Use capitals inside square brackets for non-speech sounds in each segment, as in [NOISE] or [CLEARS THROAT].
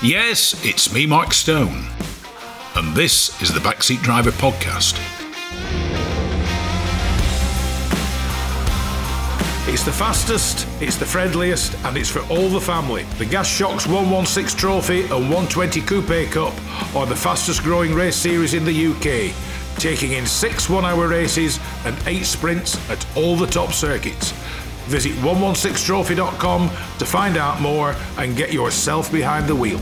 Yes, it's me, Mark Stone, and this is the Backseat Driver Podcast. It's the fastest, it's the friendliest, and it's for all the family. The Gaz Shocks 116 Trophy and 120 Coupe Cup are the fastest growing race series in the UK, taking in six one hour races and eight sprints at all the top circuits. Visit 116trophy.com to find out more and get yourself behind the wheel.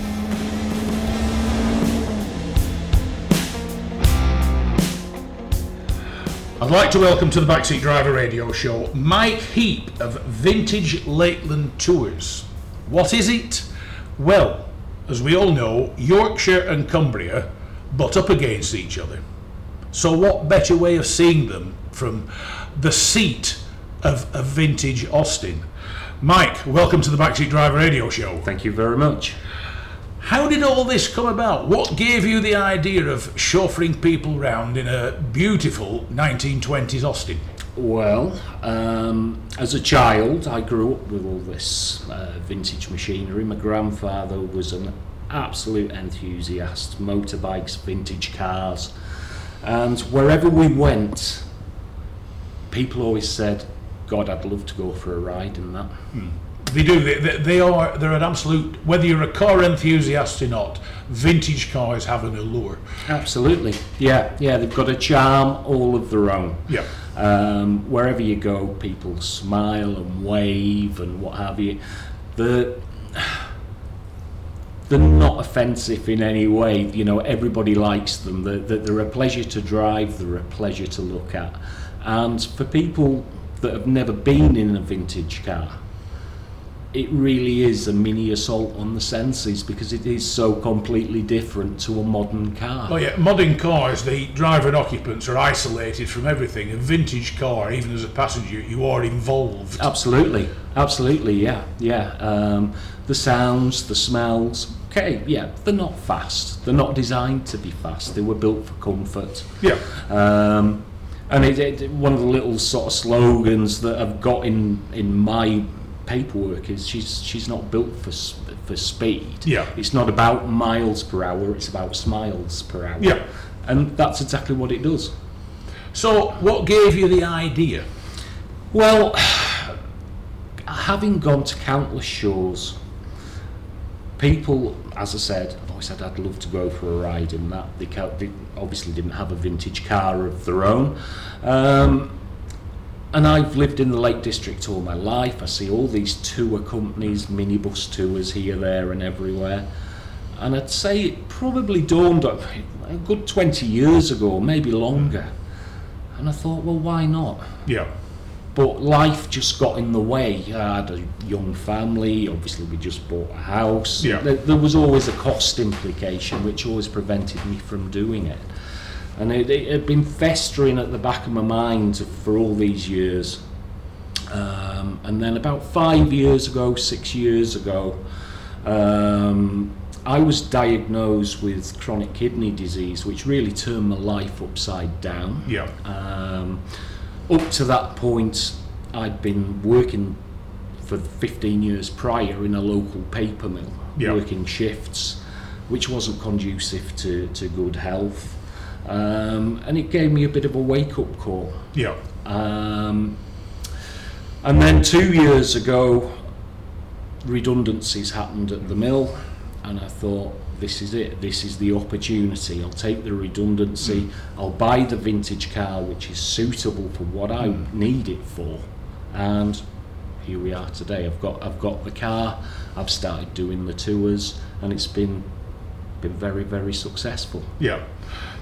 I'd like to welcome to the Backseat Driver Radio Show Mike Heap of Vintage Lakeland Tours. What is it? Well, as we all know, Yorkshire and Cumbria butt up against each other. So, what better way of seeing them from the seat of, of vintage Austin? Mike, welcome to the Backseat Driver Radio Show. Thank you very much. How did all this come about? What gave you the idea of chauffeuring people round in a beautiful 1920s Austin? Well, um, as a child, I grew up with all this uh, vintage machinery. My grandfather was an absolute enthusiast, motorbikes, vintage cars. And wherever we went, people always said, God, I'd love to go for a ride in that. They do. They, they, they are. They're an absolute. Whether you're a car enthusiast or not, vintage cars have an allure. Absolutely. Yeah, yeah, they've got a charm all of their own. Yeah. Um, wherever you go, people smile and wave and what have you. The they're not offensive in any way. You know, everybody likes them. They're they're a pleasure to drive. They're a pleasure to look at. And for people that have never been in a vintage car, it really is a mini assault on the senses because it is so completely different to a modern car. Oh yeah, modern cars, the driver and occupants are isolated from everything. A vintage car, even as a passenger, you are involved. Absolutely, absolutely, yeah, yeah. Um, the sounds, the smells. Okay, yeah, they're not fast. They're not designed to be fast. They were built for comfort. Yeah. Um, and it, it, one of the little sort of slogans that I've got in in my paperwork is she's she's not built for for speed. Yeah. It's not about miles per hour. It's about smiles per hour. Yeah. And that's exactly what it does. So, what gave you the idea? Well, [SIGHS] having gone to countless shows, people, as I said, always said I'd love to go for a ride in that. They, they obviously didn't have a vintage car of their own. Um, and I've lived in the Lake District all my life. I see all these tour companies, minibus tours here, there, and everywhere. And I'd say it probably dawned on me a good 20 years ago, maybe longer. And I thought, well, why not? Yeah. But life just got in the way. I had a young family, obviously, we just bought a house. Yeah. There, there was always a cost implication which always prevented me from doing it. And it, it had been festering at the back of my mind for all these years. Um, and then about five years ago, six years ago, um, I was diagnosed with chronic kidney disease, which really turned my life upside down. Yeah. Um, up to that point, I'd been working for 15 years prior in a local paper mill, Yeah. working shifts, which wasn't conducive to, to good health. Um, and it gave me a bit of a wake up call. Yeah. Um, and then two years ago, redundancies happened at the mill, and I thought, this is it, this is the opportunity. I'll take the redundancy, mm. I'll buy the vintage car which is suitable for what I mm. need it for, and here we are today. I've got I've got the car, I've started doing the tours, and it's been been very very successful. Yeah.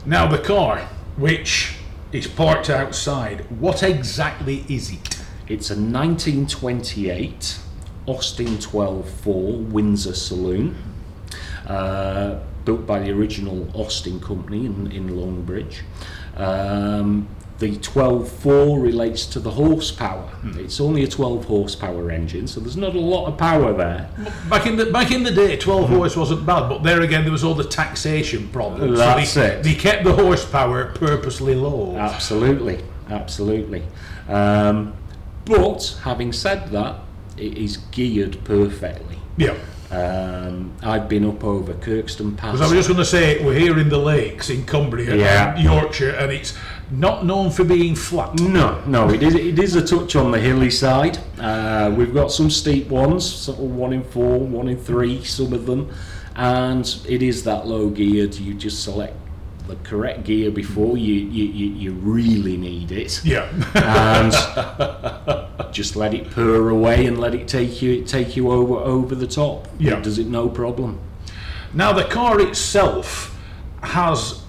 Now, the car, which is parked outside, what exactly is it? It's a 1928 Austin 12/4 Windsor Saloon, uh, built by the original Austin company in, in Longbridge. Um, the 12/4 relates to the horsepower. It's only a 12 horsepower engine, so there's not a lot of power there. Back in the back in the day, 12 horse wasn't bad, but there again, there was all the taxation problems. That's so they, it. they kept the horsepower purposely low. Absolutely, absolutely. Um, but having said that, it is geared perfectly. Yeah. Um, I've been up over Kirkstone Pass. Because I was just going to say, we're here in the lakes in Cumbria, Yeah. and Yorkshire, and it's not known for being flat. No, no, it is, it is a touch on the hilly side. Uh, we've got some steep ones, sort of one in four, one in three, some of them, and it is that low geared. You just select the correct gear before you you, you, you really need it, Yeah. and [LAUGHS] just let it purr away and let it take you take you over over the top. Yeah. It does it no problem. now, the car itself has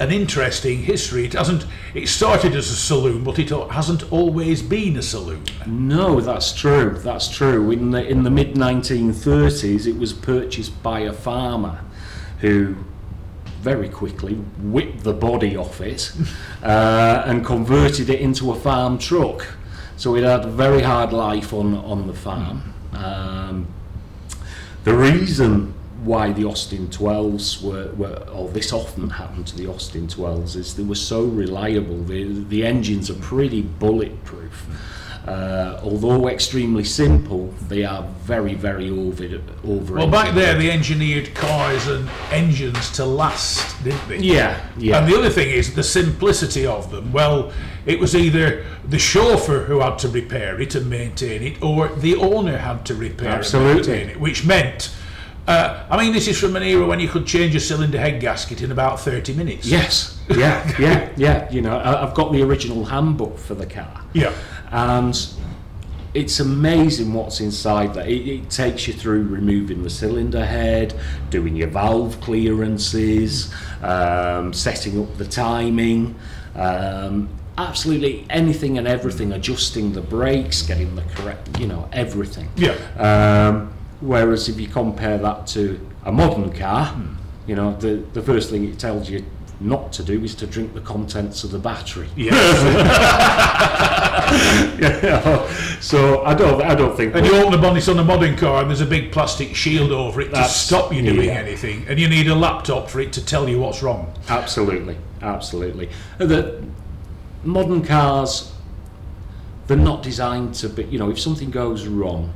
an interesting history. It hasn't. It started as a saloon, but it hasn't always been a saloon. No, that's true. That's true. In the in the mid 1930s, it was purchased by a farmer who very quickly whipped the body off it [LAUGHS] uh, and converted it into a farm truck. So it had a very hard life on on the farm. Um, the reason why the Austin 12s were, were, or this often happened to the Austin 12s, is they were so reliable. The, the engines are pretty bulletproof. Uh, although extremely simple, they are very, very over. over Well, back there, they engineered cars and engines to last, didn't they? Yeah, yeah. And the other thing is the simplicity of them. Well, it was either the chauffeur who had to repair it and maintain it, or the owner had to repair Absolutely. and maintain it, which meant. Uh, I mean, this is from an era when you could change a cylinder head gasket in about 30 minutes. Yes, yeah, yeah, yeah. You know, I've got the original handbook for the car. Yeah. And it's amazing what's inside that. It, it takes you through removing the cylinder head, doing your valve clearances, um, setting up the timing, um, absolutely anything and everything, adjusting the brakes, getting the correct, you know, everything. Yeah. Um, whereas if you compare that to a modern car, you know, the, the first thing it tells you not to do is to drink the contents of the battery. Yes. [LAUGHS] Yeah. so I don't, I don't think. and you open the bonnet on a modern car and there's a big plastic shield over it to stop you doing yeah. anything. And you need a laptop for it to tell you what's wrong. Absolutely, absolutely. Uh, the modern cars, they're not designed to be. You know, if something goes wrong,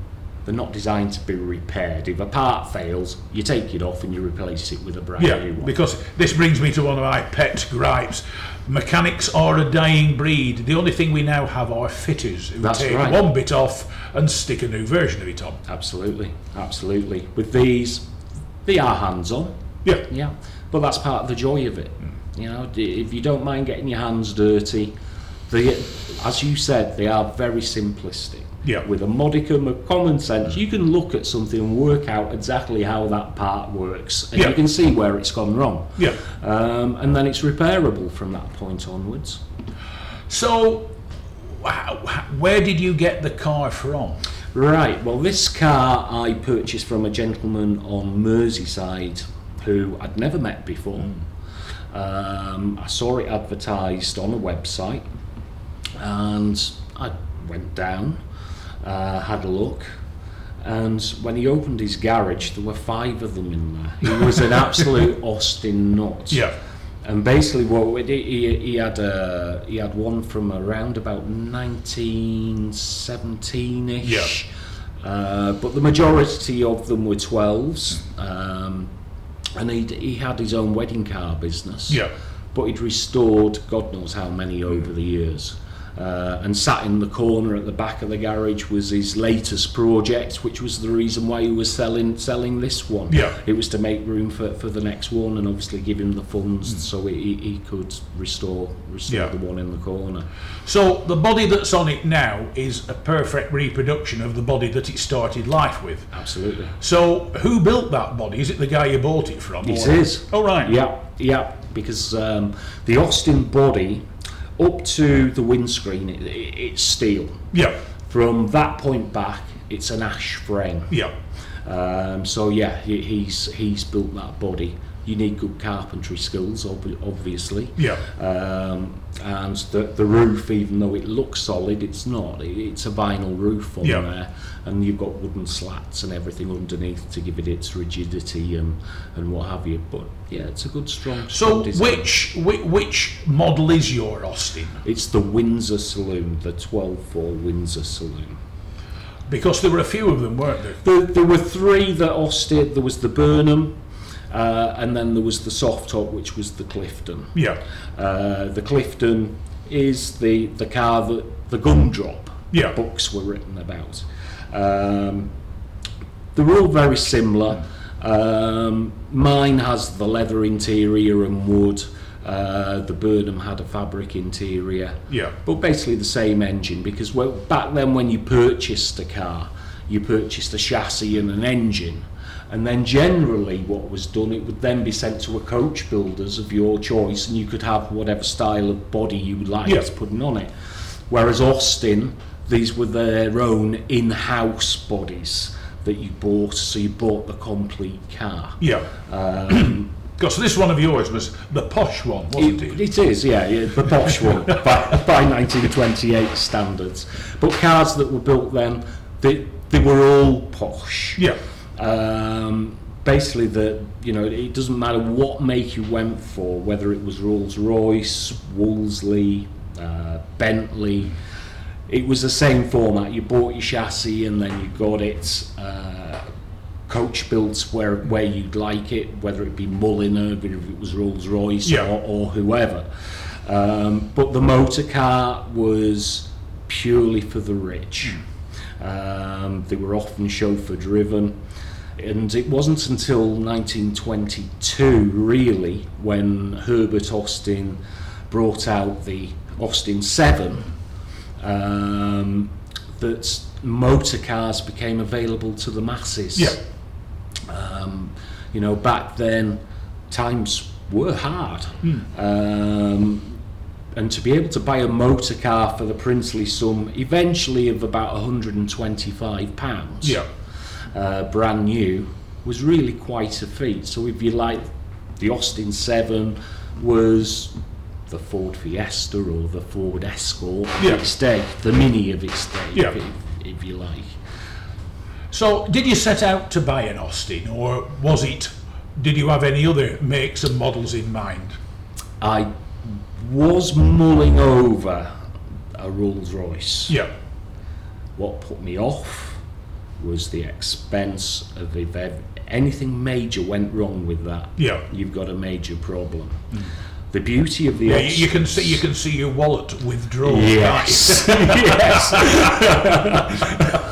they're not designed to be repaired. If a part fails, you take it off and you replace it with a brand Yeah, new one. because this brings me to one of my pet gripes. Mechanics are a dying breed. The only thing we now have are fitters who That's take right. one bit off and stick a new version of it on. Absolutely, absolutely. With these, they are hands-on. Yeah, Yeah, but that's part of the joy of it. Hmm. You know, if you don't mind getting your hands dirty, they, as you said, they are very simplistic. Yeah. With a modicum of common sense, you can look at something and work out exactly how that part works, and Yeah. you can see where it's gone wrong. yeah. Um, and then it's repairable from that point onwards. So, wh- wh- where did you get the car from? Right, well, this car I purchased from a gentleman on Merseyside who I'd never met before. Um, I saw it advertised on a website and I went down, uh, had a look. And when he opened his garage, there were five of them in there. He was an absolute [LAUGHS] Austin nut. Yeah. And basically, what we did, he, he had a, he had one from around about 1917-ish. Uh, but the majority of them were 12s. Um, and he he had his own wedding car business. Yeah. But he'd restored God knows how many over the years. Uh, and sat in the corner at the back of the garage was his latest project, which was the reason why he was selling selling this one. Yeah. It was to make room for, for the next one and obviously give him the funds so he, he could restore restore Yeah. the one in the corner. So, the body that's on it now is a perfect reproduction of the body that it started life with. Absolutely. So, who built that body? Is it the guy you bought it from? It or- is. Oh, right. Yeah, yeah, because um, the Austin body up to the windscreen, it, it, it's steel. Yeah. From that point back, it's an ash frame. Yeah. Um, so yeah, he, he's he's built that body. You need good carpentry skills, ob- obviously. Yeah. Um, and the the roof, even though it looks solid, it's not. It, it's a vinyl roof on Yeah. there, and you've got wooden slats and everything underneath to give it its rigidity and and what have you. But yeah, it's a good strong. So, strong which, which which model is your Austin? It's the Windsor Saloon, the 12-4 Windsor Saloon. Because there were a few of them, weren't there? There, there were three that Austin. There was the Burnham, uh, and then there was the soft top, which was the Clifton. Yeah. Uh, the Clifton is the the car that the Gumdrop Yeah. books were written about. Um, they're all very similar. Um, mine has the leather interior and wood. Uh, the Burnham had a fabric interior. Yeah. But basically the same engine because well, back then when you purchased a car, you purchased a chassis and an engine. And then generally what was done, it would then be sent to a coach builders of your choice and you could have whatever style of body you liked Yeah. putting on it. Whereas Austin, these were their own in-house bodies that you bought, so you bought the complete car. Yeah. Um, [CLEARS THROAT] Because this one of yours was the posh one, wasn't It, it? it is, yeah, yeah the posh one [LAUGHS] by, by 1928 standards. But cars that were built then, they, they were all posh. Yeah. Um, basically, the you know it doesn't matter what make you went for, whether it was Rolls Royce, Wolseley, uh, Bentley. It was the same format. You bought your chassis and then you got it. Uh, coach built where where you'd like it, whether it be Mulliner, whether it was Rolls Royce Yeah. or, or whoever. Um, but the motor car was purely for the rich. Um, they were often chauffeur driven. And it wasn't until 1922, really, when Herbert Austin brought out the Austin 7 um, that motor cars became available to the masses. Yeah. Um, you know, back then, times were hard. Hmm. Um, and to be able to buy a motor car for the princely sum, eventually of about 125 pounds, Yeah. uh, brand new, was really quite a feat. So if you like, the Austin 7 was the Ford Fiesta or the Ford Escort of its day, the Mini of its day, Yeah. if, if you like. So, did you set out to buy an Austin, or was it? Did you have any other makes and models in mind? I was mulling over a Rolls Royce. Yeah. What put me off was the expense of if anything major went wrong with that, Yeah. you've got a major problem. Mm. The beauty of the Yeah, you, you can see you can see your wallet withdrawn. Yes. [LAUGHS] [LAUGHS] yes.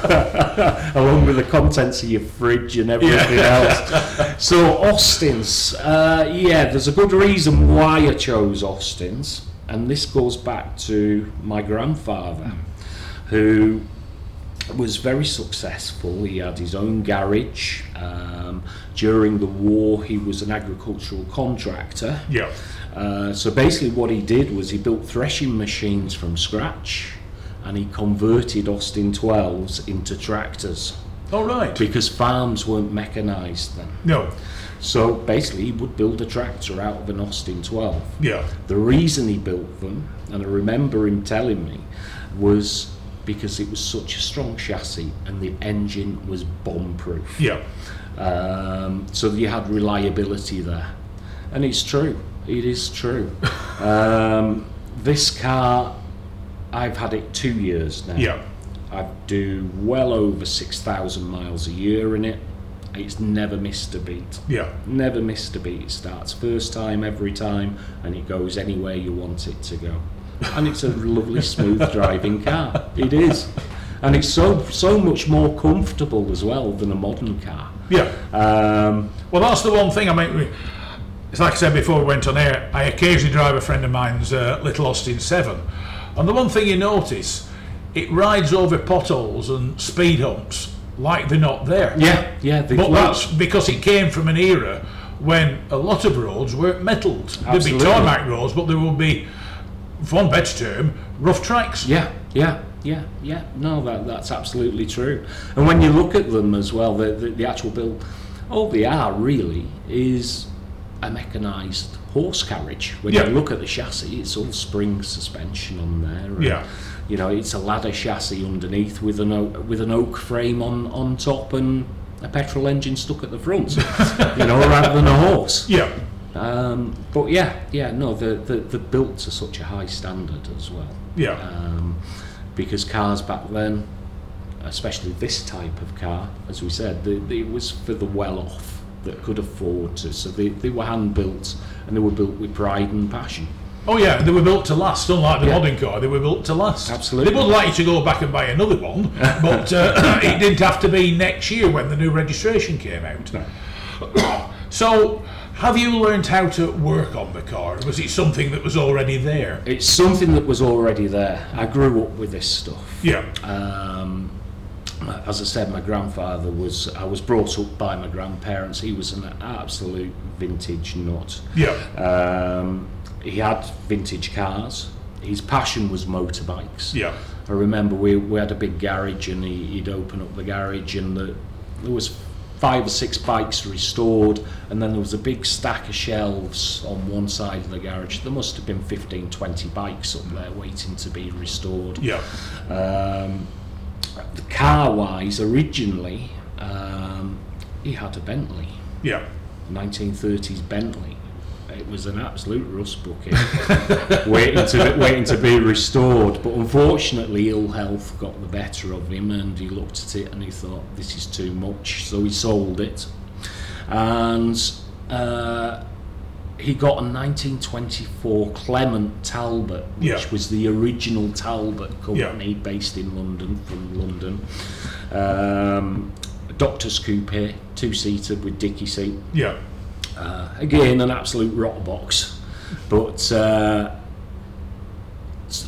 [LAUGHS] Along with the contents of your fridge and everything else. So Austin's, uh, yeah, there's a good reason why I chose Austin's, and this goes back to my grandfather, who was very successful. He had his own garage. Um, during the war, he was an agricultural contractor. Yeah. Uh, so basically, what he did was he built threshing machines from scratch, and he converted Austin 12s into tractors All right. because farms weren't mechanised then. No. So basically, he would build a tractor out of an Austin 12. Yeah. The reason he built them, and I remember him telling me, was because it was such a strong chassis and the engine was bomb proof. Yeah. Um, so you had reliability there. And it's true. It is true. um, this car, I've had it two years now. Yeah. I do well over 6,000 miles a year in it. It's never missed a beat. Yeah. Never missed a beat. It starts first time every time and it goes anywhere you want it to go. And it's a lovely smooth [LAUGHS] driving car. It is. And it's so so much more comfortable as well than a modern car. Yeah. Um, Well, that's the one thing. I mean, it's like I said before we went on air. I occasionally drive a friend of mine's uh, little Austin Seven, and the one thing you notice, it rides over potholes and speed humps like they're not there. yeah, yeah. But float. that's because it came from an era when a lot of roads weren't metalled. There'd be Absolutely. tarmac roads, but there would be, for one better term, rough tracks. Yeah, yeah, yeah, yeah. No, that, that's absolutely true. And when you look at them as well, the, the, the actual build, all they are really is a mechanised horse carriage. When Yeah. you look at the chassis, it's all spring suspension on there. and, Yeah. You know, it's a ladder chassis underneath with an oak, with an oak frame on, on top and a petrol engine stuck at the front. [LAUGHS] you know, rather than a horse. Yeah. Um, but yeah, yeah, no, the the they're built to such a high standard as well Yeah. um, because cars back then especially this type of car, as we said, the, the, it was for the well-off that could afford to. So they, they were hand-built and they were built with pride and passion. Oh yeah, they were built to last. Unlike the Yeah. modern car, they were built to last. Absolutely. They would like you to go back and buy another one, [LAUGHS] but uh, [COUGHS] it didn't have to be next year when the new registration came out. [COUGHS] So, have you learned how to work on the car? Was it something that was already there? It's something that was already there. I grew up with this stuff. Yeah. Um, as I said, my grandfather was. I was brought up by my grandparents. He was an absolute vintage nut. Yeah. Um, he had vintage cars. His passion was motorbikes. Yeah. I remember we, we had a big garage and he, he'd open up the garage and the, there was five or six bikes restored and then there was a big stack of shelves on one side of the garage. There must have been 15, 20 bikes up there waiting to be restored. Yeah. Um, the car wise, originally, um, he had a Bentley, Yeah. 1930s Bentley. It was an absolute rust bucket, [LAUGHS] waiting to waiting to be restored. But unfortunately, ill health got the better of him, and he looked at it and he thought, "This is too much." So he sold it, and uh, he got a 1924 Clement Talbot, which Yeah. was the original Talbot company based in London, from London. Um, Doctor's coupe, two seater with dicky seat. Yeah. Uh, again, an absolute rock box, but uh,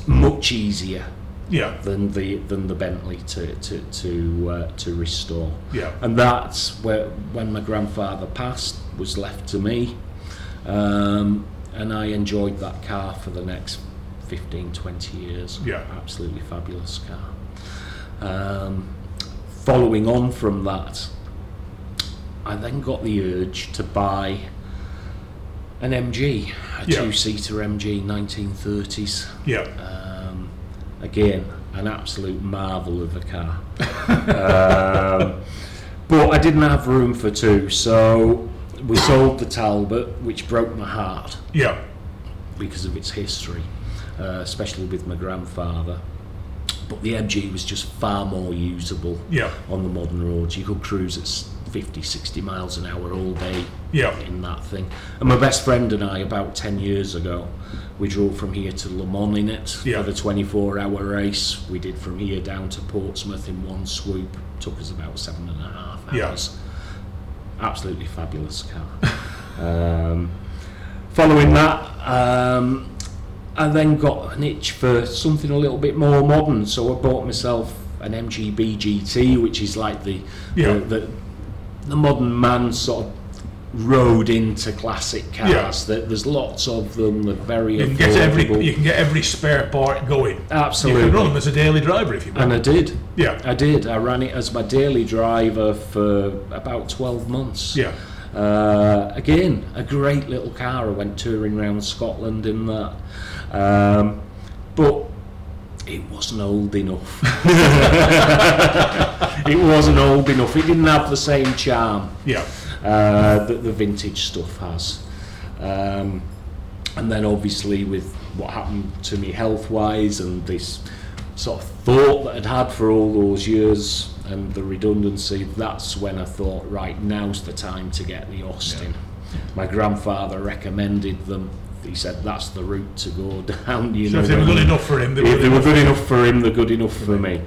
much easier Yeah. than the than the Bentley to to to uh, to restore. Yeah. And that's where when my grandfather passed was left to me, um, and I enjoyed that car for the next 15, 20 years. Yeah. absolutely fabulous car. Um, following on from that, I then got the urge to buy an MG, a Yeah. two-seater MG, 1930s. Yeah. Um, again, an absolute marvel of a car. [LAUGHS] um, but I didn't have room for two, so we sold the Talbot, which broke my heart Yeah. because of its history, uh, especially with my grandfather. But the MG was just far more usable Yeah. on the modern roads. You could cruise at s- 50, 60 miles an hour all day Yeah. in that thing. And my best friend and I, about 10 years ago, we drove from here to Le Mans in it Yeah. for the 24 hour race. We did from here down to Portsmouth in one swoop. Took us about seven and a half Yeah. Absolutely fabulous car. um, following that, um, I then got an itch for something a little bit more modern, so I bought myself an MGB GT, which is like the Yeah. the, the, the modern man sort of road into classic cars. Yeah. There's lots of them. They're very You can get every you can get every spare part going. Absolutely. You can run them as a daily driver if you want. and I did. Yeah. I did. I ran it as my daily driver for about 12 months. Yeah. Uh, again, a great little car. I went touring around Scotland in that. Um, but it wasn't old enough. [LAUGHS] [LAUGHS] it wasn't old enough. It didn't have the same charm Yeah. Uh, that the vintage stuff has. Um, and then obviously with what happened to me health wise and this sort of thought that I'd had for all those years and the redundancy, that's when I thought, right, now's the time to get the Austin. My grandfather recommended them. He said that's the route to go [LAUGHS] down. You So know, if they were good enough for him, they were if they were good enough for him, they're good enough for me.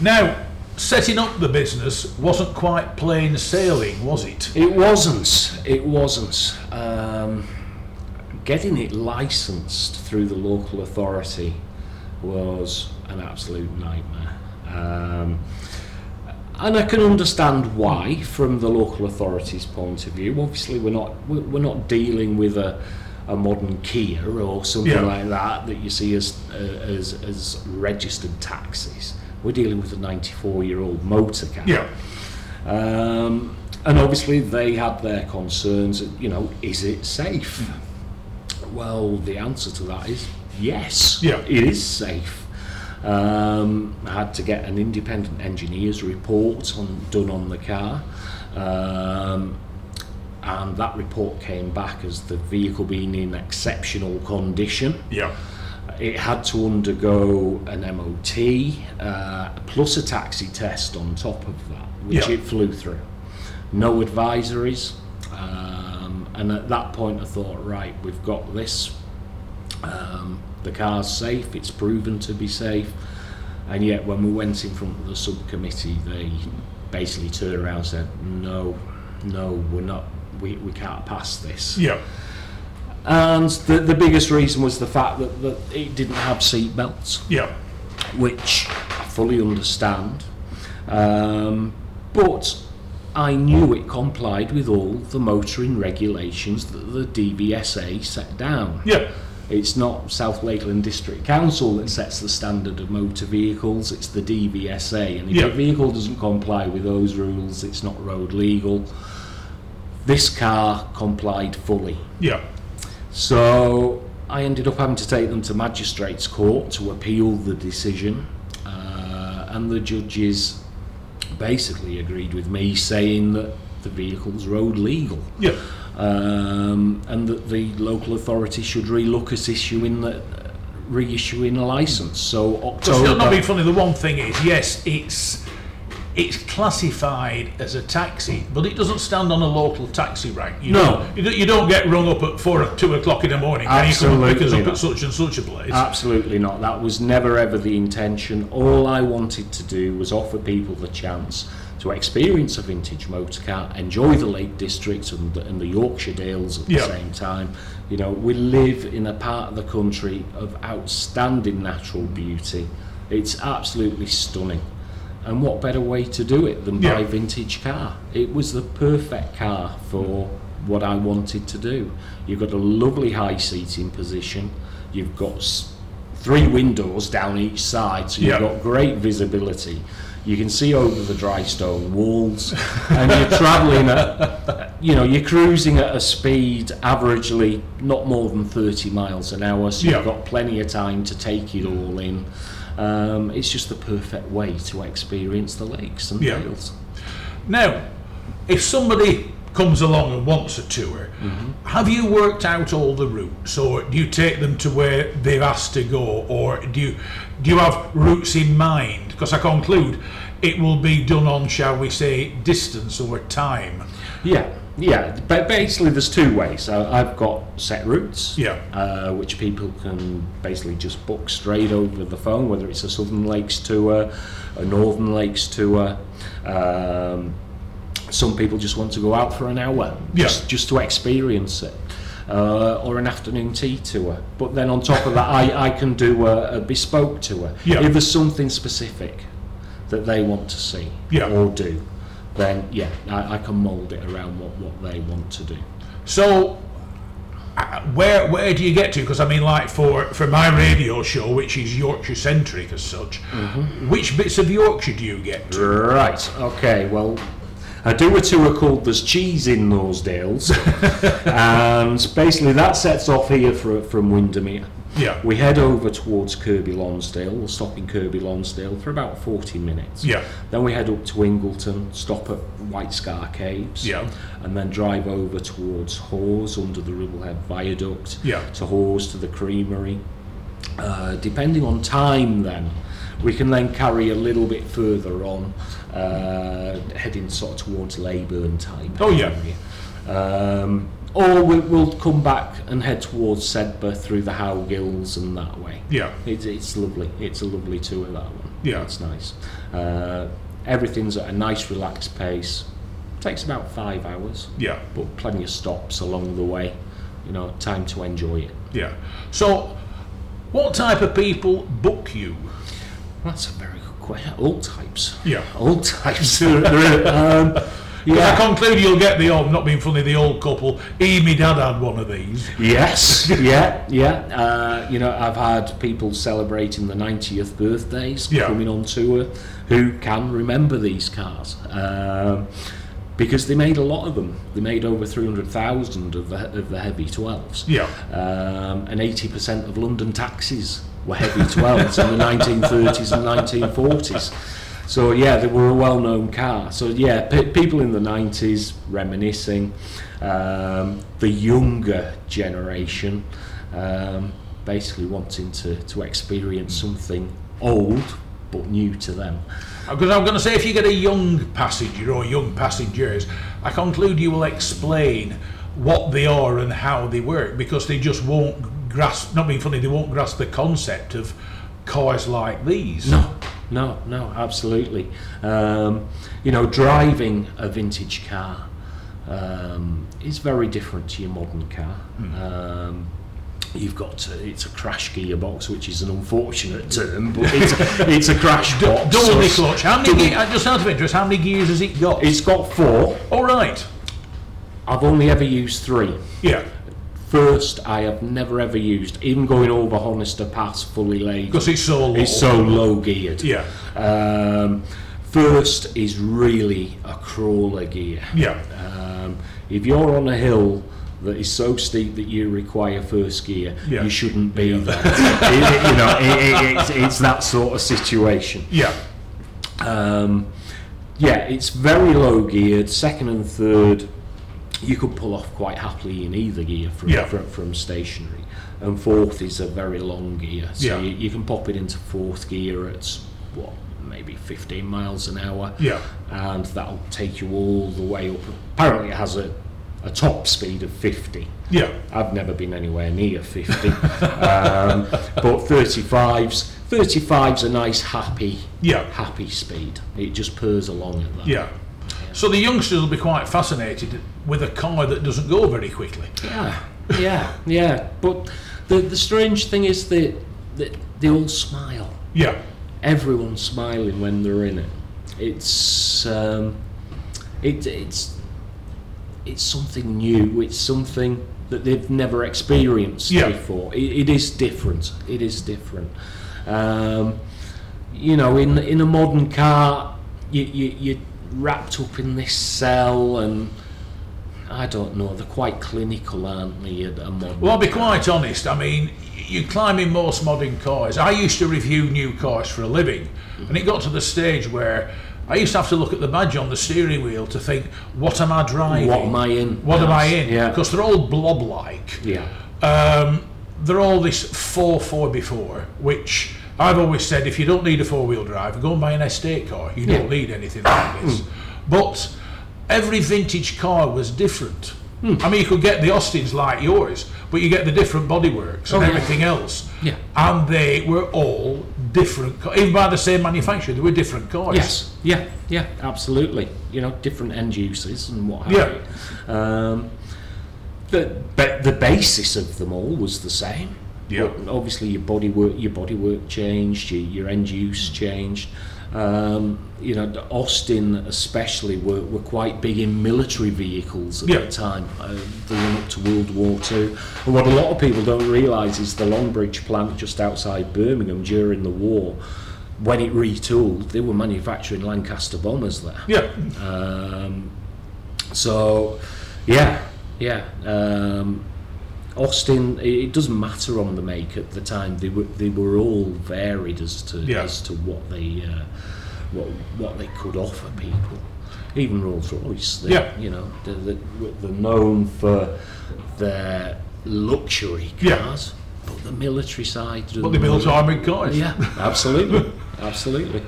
Now, setting up the business wasn't quite plain sailing, was it? It wasn't. It wasn't. Um, getting it licensed through the local authority was an absolute nightmare. Um, and I can understand why, from the local authority's point of view. Obviously, we're not we're not dealing with a, a modern Kia or something Yeah. like that that you see as uh, as as registered taxis. We're dealing with a 94 year old motor car. Yeah. Um, and obviously they had their concerns, you know, is it safe? Well, the answer to that is yes, Yeah. it is safe. Um, I had to get an independent engineer's report on, done on the car. Um, and that report came back as the vehicle being in exceptional condition. Yeah. It had to undergo an MOT uh, plus a taxi test on top of that, which Yeah. it flew through. No advisories. Um, and at that point, I thought, right, we've got this. Um, the car's safe, it's proven to be safe. And yet, when we went in front of the subcommittee, they basically turned around and said, no, no, we're not, we, we can't pass this. Yeah. And the, the biggest reason was the fact that, that it didn't have seat belts, Yeah. which I fully understand. Um, but I knew it complied with all the motoring regulations that the DVSA set down. Yeah. It's not South Lakeland District Council that sets the standard of motor vehicles, it's the DVSA. And if Yeah. a vehicle doesn't comply with those rules, it's not road legal. This car complied fully. Yeah. So I ended up having to take them to magistrates court to appeal the decision, uh, and the judges basically agreed with me, saying that the vehicle's road legal, Yeah. um, and that the local authority should relook at issuing the reissuing a license. So So not, not being funny, the one thing is, yes, it's it's classified as a taxi, but it doesn't stand on a local taxi rank. You No. don't, you, don't, get rung up at four or two o'clock in the morning. Can you come and pick us Absolutely up not. at such and such a place? Absolutely not. That was never ever the intention. All I wanted to do was offer people the chance to experience a vintage motor car, enjoy the Lake District and the, and the Yorkshire Dales at the Yeah. same time. You know, we live in a part of the country of outstanding natural beauty. It's absolutely stunning. And what better way to do it than buy a vintage car? It was the perfect car for what I wanted to do. You've got a lovely high seating position. You've got three windows down each side, so you've Yeah. got great visibility. You can see over the dry stone walls, [LAUGHS] and you're travelling at, you know, you're cruising at a speed averagely not more than 30 miles an hour, so Yeah. you've got plenty of time to take it all in. Um, it's just the perfect way to experience the lakes and Yeah. dales. Now, if somebody comes along and wants a tour, have you worked out all the routes, or do you take them to where they've asked to go, or do you do you have routes in mind? Because I conclude it will be done on, shall we say, distance or time. Yeah, yeah. But basically, there's two ways. Uh, I've got set routes, Yeah. uh, which people can basically just book straight over the phone, whether it's a Southern Lakes tour, a Northern Lakes tour. Um, some people just want to go out for an hour, Yeah. just, just to experience it. Uh, or an afternoon tea tour. But then on top of that, I, I can do a, a bespoke tour. Yeah. If there's something specific that they want to see Yeah. or do, then yeah, I, I can mould it around what, what they want to do. So, uh, where where do you get to? Because I mean, like for for my radio show, which is Yorkshire centric as such, which bits of Yorkshire do you get to? Right, okay, well, I do a tour called There's Cheese in Those Dales, [LAUGHS] and basically that sets off here for, from Windermere. Yeah. We head over towards Kirkby Lonsdale, we'll stop in Kirkby Lonsdale for about 40 minutes. Yeah. Then we head up to Ingleton, stop at White Scar Caves, Yeah. and then drive over towards Hawes under the Ribblehead Viaduct, Yeah. to Hawes to the Creamery. Uh, depending on time, then we can then carry a little bit further on, uh, heading sort of towards Leyburn type. Oh, yeah. Um, or we, we'll come back and head towards Sedbergh through the Howgills and that way. Yeah. It's, it's lovely. It's a lovely tour that one. Yeah. it's nice. Uh, everything's at a nice, relaxed pace. Takes about five hours, Yeah. but plenty of stops along the way. You know, time to enjoy it. Yeah. So, what type of people book you? That's a very good question. All types. Yeah. All types. There- um, I conclude you'll get the old, not being funny, the old couple. E, me dad had one of these. Yes, [LAUGHS] yeah, yeah. Uh, you know, I've had people celebrating the 90th birthdays Yeah. coming on tour who can remember these cars. Um, because they made a lot of them. They made over 300,000 of the, of the heavy 12s. Yeah. Um, and 80% of London taxis were heavy 12s in the 1930s and 1940s. So yeah, they were a well-known car. So yeah, pe people in the 90s reminiscing. Um, the younger generation, um, basically wanting to, to experience something old but new to them. Because I'm going to say, if you get a young passenger or young passengers, I conclude you will explain what they are and how they work because they just won't grasp, not being funny, they won't grasp the concept of cars like these. No, no, no, absolutely. Um, you know, driving a vintage car um, is very different to your modern car. Um, you've got to, it's a crash gearbox, which is an unfortunate term, but [LAUGHS] it's a, it's a crash box. Double clutch. How many? Ge- just out of interest, how many gears has it got? It's got four. All right. I've only ever used three. Yeah. First, I have never ever used, even going over Honister Pass fully laden. Because it's so low. It's so low geared. Yeah. Um, first is really a crawler gear. Yeah. Um, if you're on a hill that is so steep that you require first gear, Yeah. you shouldn't be there. [LAUGHS] It- it- you know, it, it, it's, it's that sort of situation. Yeah. Um, yeah, it's very low geared. Second and third, you could pull off quite happily in either gear from Yeah. from, from stationary. And fourth is a very long gear, so Yeah. you, you can pop it into fourth gear at what maybe 15 miles an hour, Yeah. and that'll take you all the way up. Apparently, it has a, a top speed of 50. Yeah. I've never been anywhere near 50. [LAUGHS] um, but 35s, 35's a nice, happy, Yeah. happy speed. It just purrs along at that. Yeah. So the youngsters will be quite fascinated with a car that doesn't go very quickly. Yeah, yeah, yeah. But the the strange thing is that, they all smile. Yeah. Everyone's smiling when they're in it. It's um, it, it's it's something new. It's something that they've never experienced Yeah. before. It, it is different. It is different. Um, you know, in in a modern car, you, you you're wrapped up in this cell and. I don't know. They're quite clinical, aren't they? A a modern Well, I'll be quite honest. I mean, you climb in most modern cars. I used to review new cars for a living, and it got to the stage where I used to have to look at the badge on the steering wheel to think, what am I driving? What am I in? What am I in? yeah. Because they're all blob-like. Yeah. Um, they're all this 4 4 before, which I've always said if you don't need a four wheel drive, go and buy an estate car. You Yeah. don't need anything like this. But every vintage car was different. I mean, you could get the Austins like yours, but you get the different bodyworks and Oh, yeah. everything else. Yeah. And they were all different, even by the same manufacturer, they were different cars. Yes, yeah, yeah, absolutely. You know, different end uses and what have Yeah. you. Um, the, but the basis of them all was the same. Yeah. But obviously, your body work, your body work changed, your, your end use changed. Um, you know, Austin especially were, were quite big in military vehicles at Yeah. the time, uh, the run up to World War Two. And what a lot of people don't realise is the Longbridge plant just outside Birmingham during the war, when it retooled, they were manufacturing Lancaster bombers there. Yeah. Um, so, yeah, yeah. Um, Austin, it, it doesn't matter on the make at the time. They were they were all varied as to Yeah. as to what they uh, what what they could offer people. Even Rolls Royce, they, Yeah. you know, they're, they're, known for their luxury Yeah. cars, but the military side. But built armoured cars. Yeah, absolutely, absolutely.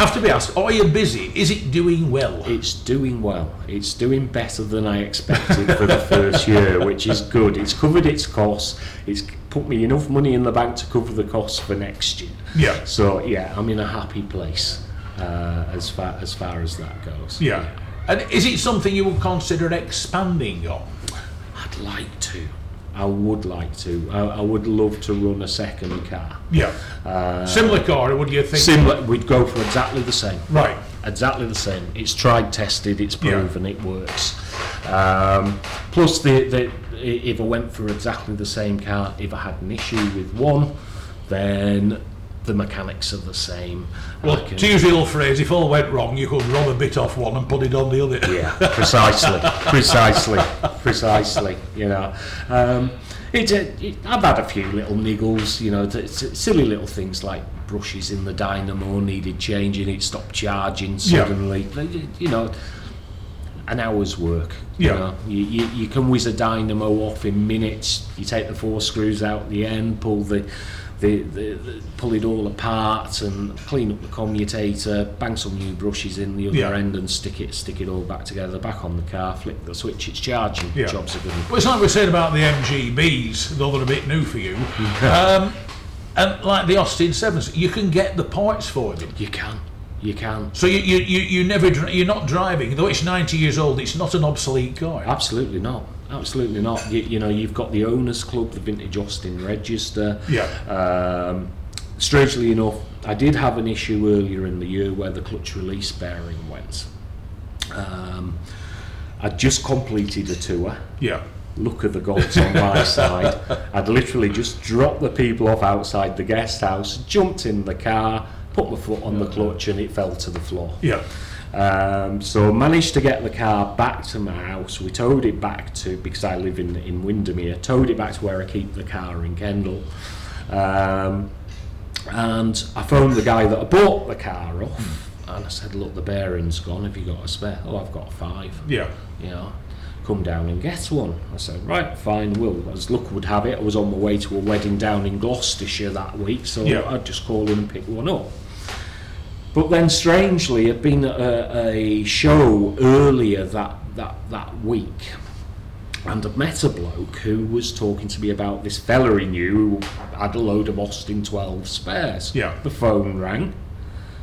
Have to be asked, are you busy? Is it doing well? It's doing well. It's doing better than I expected for the first year, which is good. It's covered its costs. It's put me enough money in the bank to cover the costs for next year. Yeah. So yeah, I'm in a happy place uh, as far as far as that goes. Yeah. And is it something you would consider expanding on? I'd like to. I would like to. I, I would love to run a second car. Yeah. Uh, Similar car, or would you think? Similar. We'd go for exactly the same. right. exactly the same. It's tried, tested, it's Yeah. proven, it works. Um, plus, the, the, if I went for exactly the same car, if I had an issue with one, then the mechanics are the same. Well, can- to use the old phrase, if all went wrong, you could rob a bit off one and put it on the other. [LAUGHS] yeah, precisely, precisely, precisely. You know, um, it, it, I've had a few little niggles. You know, silly little things like brushes in the dynamo needed changing. It stopped charging suddenly. Yeah. You know, an hour's work. Yeah. You, know? you, you, you can whiz a dynamo off in minutes. You take the four screws out at the end, pull the, the, the, the pull it all apart, and clean up the commutator. Bang some new brushes in the other Yeah. end, and stick it stick it all back together. Back on the car, flick the switch. It's charging. Yeah. Jobs are good. Well, it's like we said about the MGBs, though they're a bit new for you. [LAUGHS] um, and like the Austin Sevens, you can get the parts for them. You can, you can. So you, you, you, you never you're not driving, though it's 90 years old. It's not an obsolete car. Absolutely not. Absolutely not. You, you know, you've got the owners' club, the Vintage Austin Register. Yeah. Um, strangely enough, I did have an issue earlier in the year where the clutch release bearing went. Um, I'd just completed a tour. Yeah. Look at the gods on my [LAUGHS] side. I'd literally just dropped the people off outside the guest house, jumped in the car, put my foot on the clutch, and it fell to the floor. Yeah. Um, so managed to get the car back to my house. We towed it back to because I live in in Windermere. Towed it back to where I keep the car in Kendal. Um, and I phoned the guy that I bought the car off, and I said, "Look, the bearing's gone. Have you got a spare?" "Oh, I've got five. Yeah. You know, come down and get one. I said, "Right, fine, will." As luck would have it, I was on my way to a wedding down in Gloucestershire that week, so Yeah. I'd just call in and pick one up. But then, strangely, I'd been at a, a show earlier that, that, that week, and I'd met a bloke who was talking to me about this fella he knew who had a load of Austin 12 spares. Yeah. The phone rang.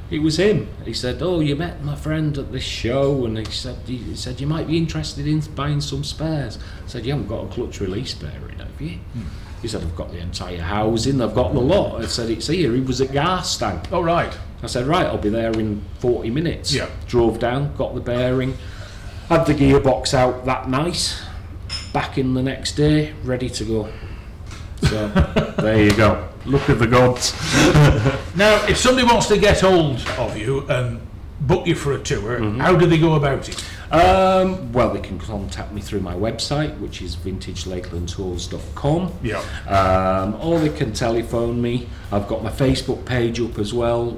It was him. He said, "Oh, you met my friend at this show," and he said, "He said you might be interested in buying some spares." I said, "You haven't got a clutch release bearing, have you?" Hmm. He said, "I've got the entire housing. I've got the lot." I said, "It's here." He was at Garstang. Oh, right. I said, right, I'll be there in 40 minutes. Yeah. Drove down, got the bearing, had the gearbox out that night, back in the next day, ready to go. So, [LAUGHS] there you go. Look at the gods. [LAUGHS] Now, if somebody wants to get hold of you and book you for a tour, Mm-hmm. how do they go about it? Um, well, they can contact me through my website, which is vintagelakelandtours.com. Yeah. Um, or they can telephone me. I've got my Facebook page up as well,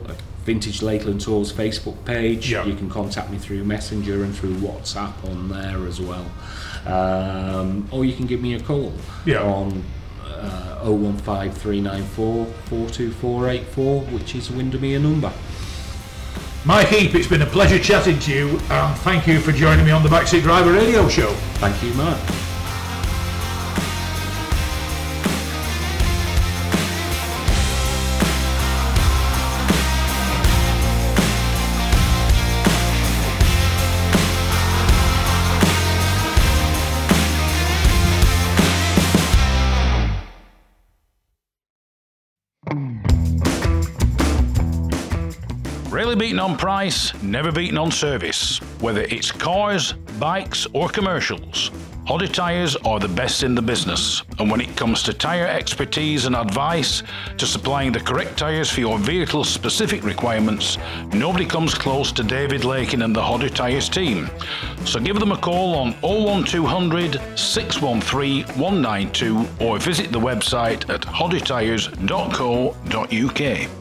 Vintage Lakeland Tours Facebook page. Yeah. You can contact me through Messenger and through WhatsApp on there as well. Um, or you can give me a call Yeah. on uh, 015394 42484, which is a Windermere number. Mike Heap, it's been a pleasure chatting to you, and thank you for joining me on the Backseat Driver Radio Show. Thank you, Mark. Rarely beaten on price, never beaten on service. Whether it's cars, bikes, or commercials, Hoddy Tyres are the best in the business. And when it comes to tyre expertise and advice to supplying the correct tyres for your vehicle's specific requirements, nobody comes close to David Lakin and the Hoddy Tyres team. So give them a call on 01200 613 192 or visit the website at hoddytyres.co.uk.